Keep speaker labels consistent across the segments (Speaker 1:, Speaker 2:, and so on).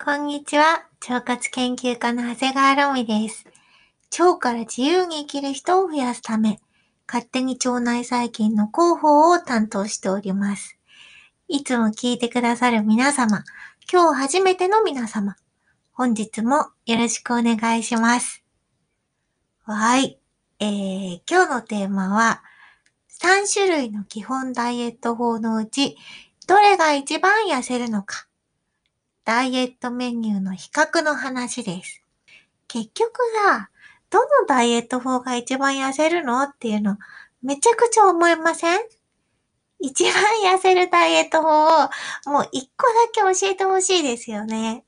Speaker 1: こんにちは。腸活研究家の長谷川ロミです。腸から自由に生きる人を増やすため、勝手に腸内細菌の広報を担当しております。いつも聞いてくださる皆様、今日初めての皆様、本日もよろしくお願いします。はい。えー、今日のテーマは、3種類の基本ダイエット法のうち、どれが一番痩せるのか。ダイエットメニューの比較の話です。結局さ、どのダイエット法が一番痩せるのっていうの、めちゃくちゃ思いません？一番痩せるダイエット法をもう一個だけ教えてほしいですよね。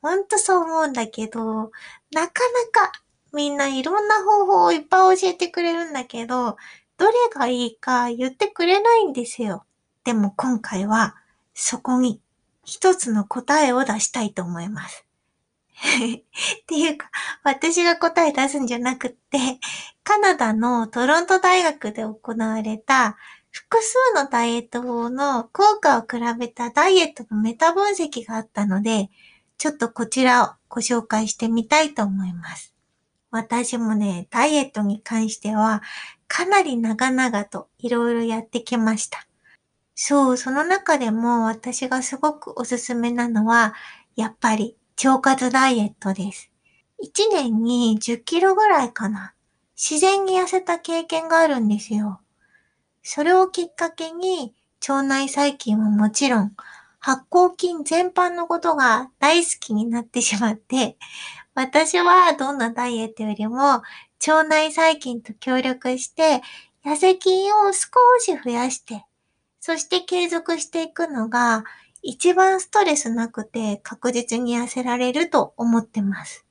Speaker 1: ほんとそう思うんだけど、なかなかみんないろんな方法をいっぱい教えてくれるんだけど、どれがいいか言ってくれないんですよ。でも今回はそこに一つの答えを出したいと思います。っていうか、私が答え出すんじゃなくって、カナダのトロント大学で行われた複数のダイエット法の効果を比べたダイエットのメタ分析があったので、ちょっとこちらをご紹介してみたいと思います。私もね、ダイエットに関してはかなり長々といろいろやってきました。そう、その中でも私がすごくおすすめなのは、やっぱり腸活ダイエットです。1年に10キロぐらいかな。自然に痩せた経験があるんですよ。それをきっかけに、腸内細菌はもちろん、発酵菌全般のことが大好きになってしまって、私はどんなダイエットよりも、腸内細菌と協力して、痩せ菌を少し増やして、そして継続していくのが一番ストレスなくて確実に痩せられると思ってます。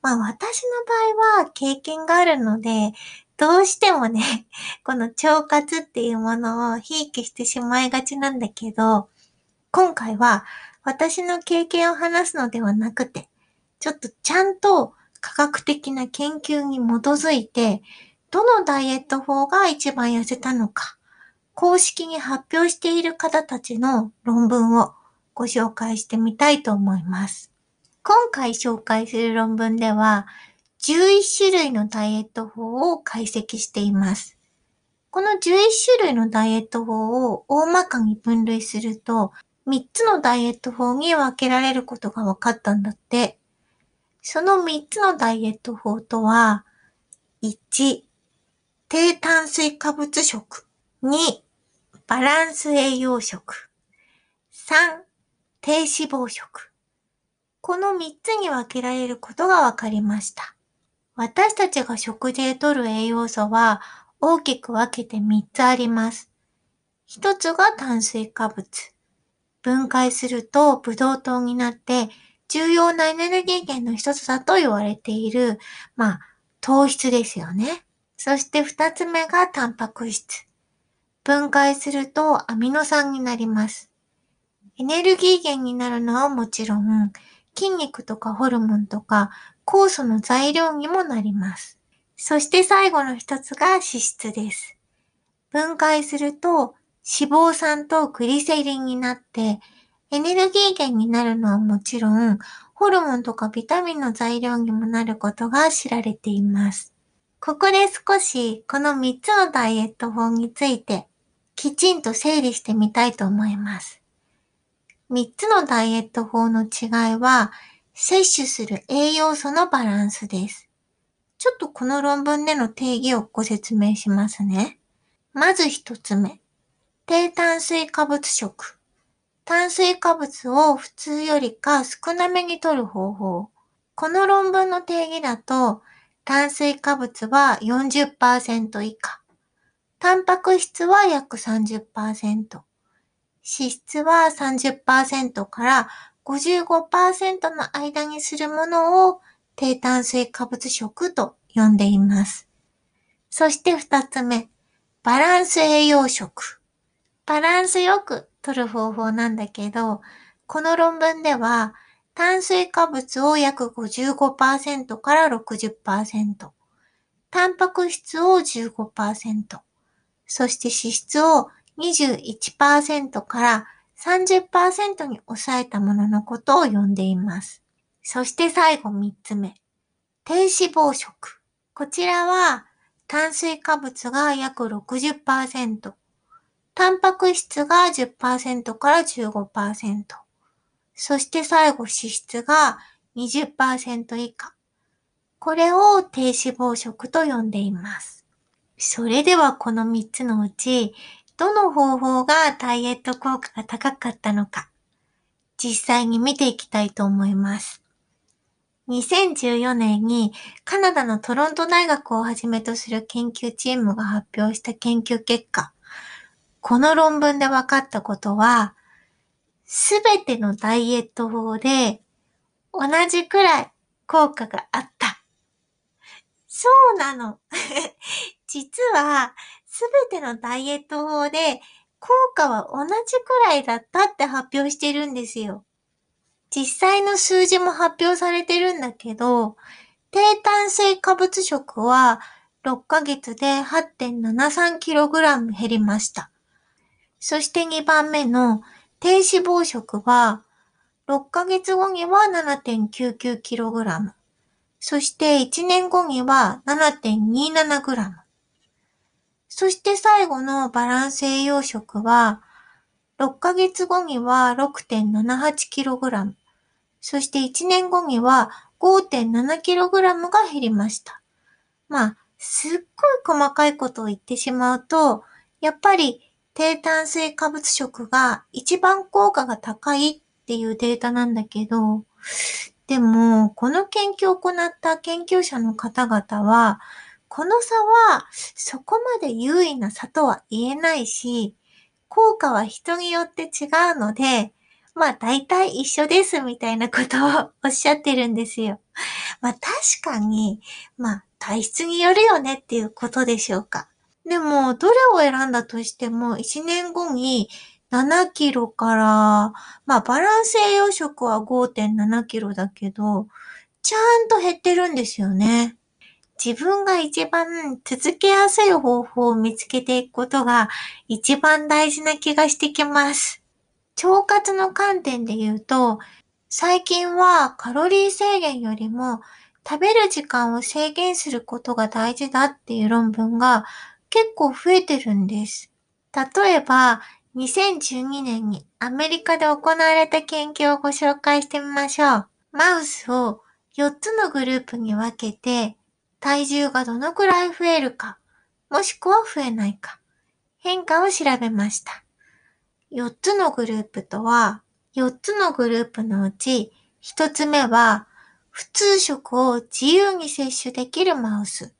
Speaker 1: まあ私の場合は経験があるので、どうしてもね、この腸活っていうものをひいきしてしまいがちなんだけど、今回は私の経験を話すのではなくて、ちょっとちゃんと科学的な研究に基づいて、どのダイエット法が一番痩せたのか、公式に発表している方たちの論文をご紹介してみたいと思います。今回紹介する論文では、11種類のダイエット法を解析しています。この11種類のダイエット法を大まかに分類すると、3つのダイエット法に分けられることが分かったんだって。その3つのダイエット法とは、1、低炭水化物食。2、バランス栄養食。3、低脂肪食。この3つに分けられることが分かりました。私たちが食事で摂る栄養素は大きく分けて3つあります。1つが炭水化物。分解するとブドウ糖になって重要なエネルギー源の一つだと言われている、まあ、糖質ですよね。そして2つ目がタンパク質。分解するとアミノ酸になります。エネルギー源になるのはもちろん、筋肉とかホルモンとか酵素の材料にもなります。そして最後の一つが脂質です。分解すると脂肪酸とグリセリンになって、エネルギー源になるのはもちろん、ホルモンとかビタミンの材料にもなることが知られています。ここで少しこの3つのダイエット法についてきちんと整理してみたいと思います。3つのダイエット法の違いは、摂取する栄養素のバランスです。ちょっとこの論文での定義をご説明しますね。まず1つ目。低炭水化物食。炭水化物を普通よりか少なめに摂る方法。この論文の定義だと、炭水化物は40%以下。タンパク質は約30%。脂質は30%から55%の間にするものを低炭水化物食と呼んでいます。そして二つ目、バランス栄養食。バランスよく取る方法なんだけど、この論文では炭水化物を約55%から60%、タンパク質を15%、そして脂質を21%から30%に抑えたもののことを呼んでいます。そして最後3つ目。低脂肪食。こちらは炭水化物が約60%、タンパク質が10%から15%、そして最後脂質が20%以下。これを低脂肪食と呼んでいます。それではこの3つのうち、どの方法がダイエット効果が高かったのか、実際に見ていきたいと思います。2014年にカナダのトロント大学をはじめとする研究チームが発表した研究結果、この論文で分かったことは、すべてのダイエット法で同じくらい効果があった。そうなの。実は、すべてのダイエット法で効果は同じくらいだったって発表してるんですよ。実際の数字も発表されてるんだけど、低炭水化物食は6ヶ月で 8.73kg 減りました。そして2番目の低脂肪食は6ヶ月後には 7.99kg。そして1年後には 7.27g。そして最後のバランス栄養食は6ヶ月後には 6.78kg。そして1年後には 5.7kg が減りました。まあ、すっごい細かいことを言ってしまうと、やっぱり低炭水化物食が一番効果が高いっていうデータなんだけど、でも、この研究を行った研究者の方々は、この差はそこまで優位な差とは言えないし、効果は人によって違うので、まあ大体一緒ですみたいなことをおっしゃってるんですよ。まあ確かに、まあ体質によるよねっていうことでしょうか。でも、どれを選んだとしても、1年後に7キロから、まあバランス栄養食は5.7キロだけど、ちゃんと減ってるんですよね。自分が一番続けやすい方法を見つけていくことが一番大事な気がしてきます。腸活の観点で言うと、最近はカロリー制限よりも食べる時間を制限することが大事だっていう論文が結構増えてるんです。例えば、2012年にアメリカで行われた研究をご紹介してみましょう。マウスを4つのグループに分けて、体重がどのくらい増えるか、もしくは増えないか、変化を調べました。4つのグループとは、4つのグループのうち、1つ目は、普通食を自由に摂取できるマウス。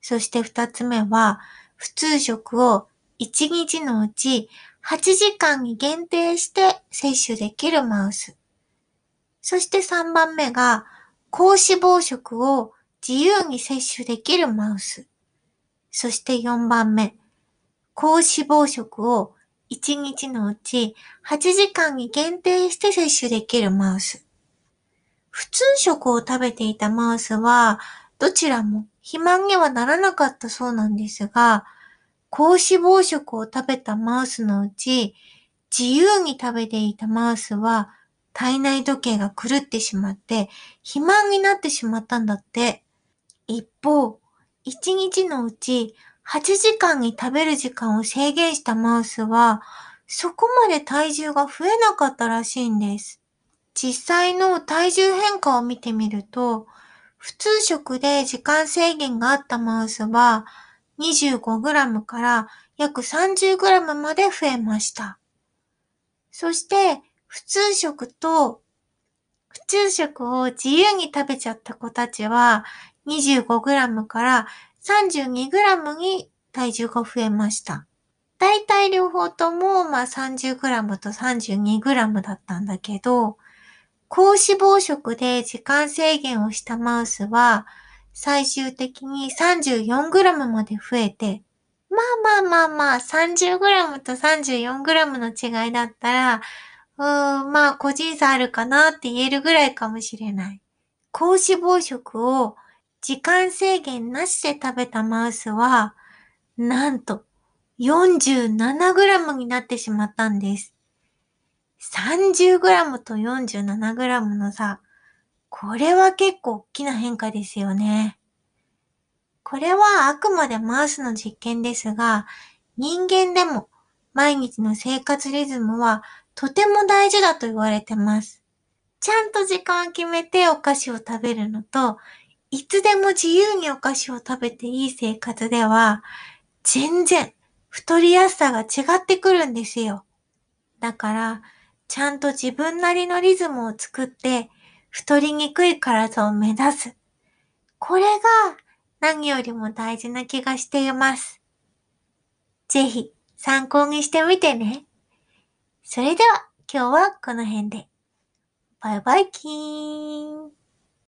Speaker 1: そして2つ目は、普通食を1日のうち8時間に限定して摂取できるマウス。そして3番目が、高脂肪食を自由に摂取できるマウス。そして4番目、高脂肪食を1日のうち8時間に限定して摂取できるマウス。普通食を食べていたマウスは、どちらも肥満にはならなかったそうなんですが、高脂肪食を食べたマウスのうち、自由に食べていたマウスは、体内時計が狂ってしまって、肥満になってしまったんだって。一方、1日のうち8時間に食べる時間を制限したマウスは、そこまで体重が増えなかったらしいんです。実際の体重変化を見てみると、普通食で時間制限があったマウスは 25g から約 30g まで増えました。そして普通食と普通食を自由に食べちゃった子たちは 25g から 32g に体重が増えました。だいたい両方ともまあ 30g と 32g だったんだけど、高脂肪食で時間制限をしたマウスは、最終的に 34g まで増えて、まあまあまあまあ、30g と 34g の違いだったら、うーん、まあ個人差あるかなって言えるぐらいかもしれない。高脂肪食を時間制限なしで食べたマウスは、なんと 47g になってしまったんです。30g と 47g の差。これは結構大きな変化ですよね。これはあくまでマウスの実験ですが、人間でも毎日の生活リズムはとても大事だと言われてます。ちゃんと時間を決めてお菓子を食べるのと、いつでも自由にお菓子を食べていい生活では、全然太りやすさが違ってくるんですよ。だから、ちゃんと自分なりのリズムを作って、太りにくい体を目指す。これが何よりも大事な気がしています。ぜひ参考にしてみてね。それでは今日はこの辺で。バイバイキーン。